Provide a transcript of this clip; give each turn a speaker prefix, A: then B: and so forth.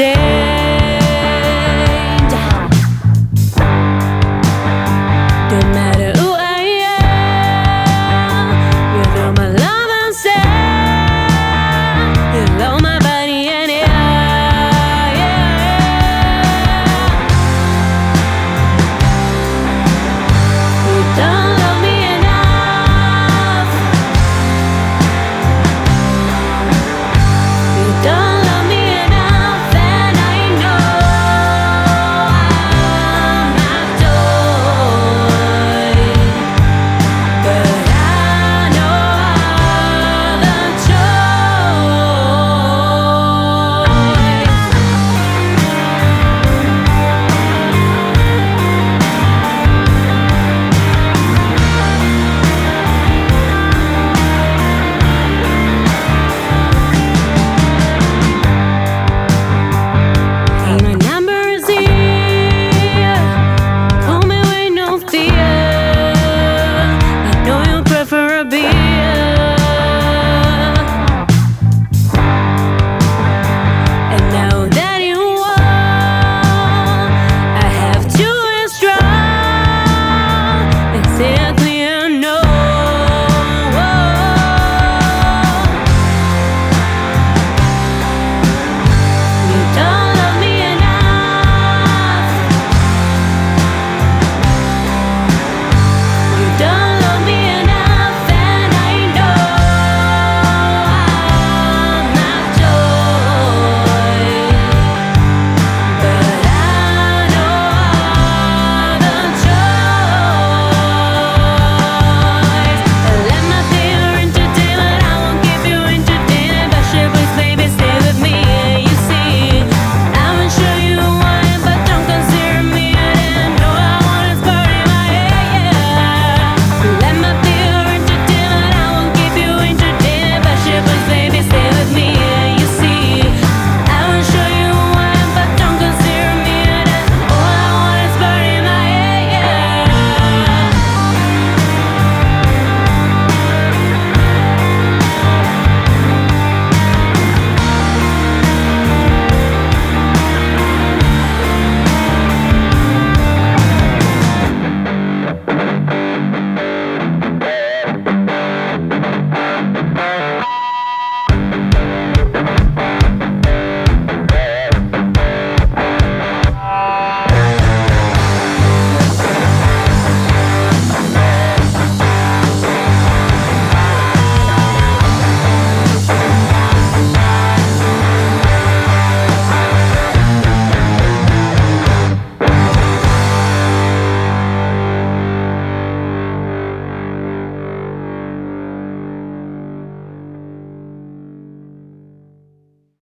A: Yeah. все ты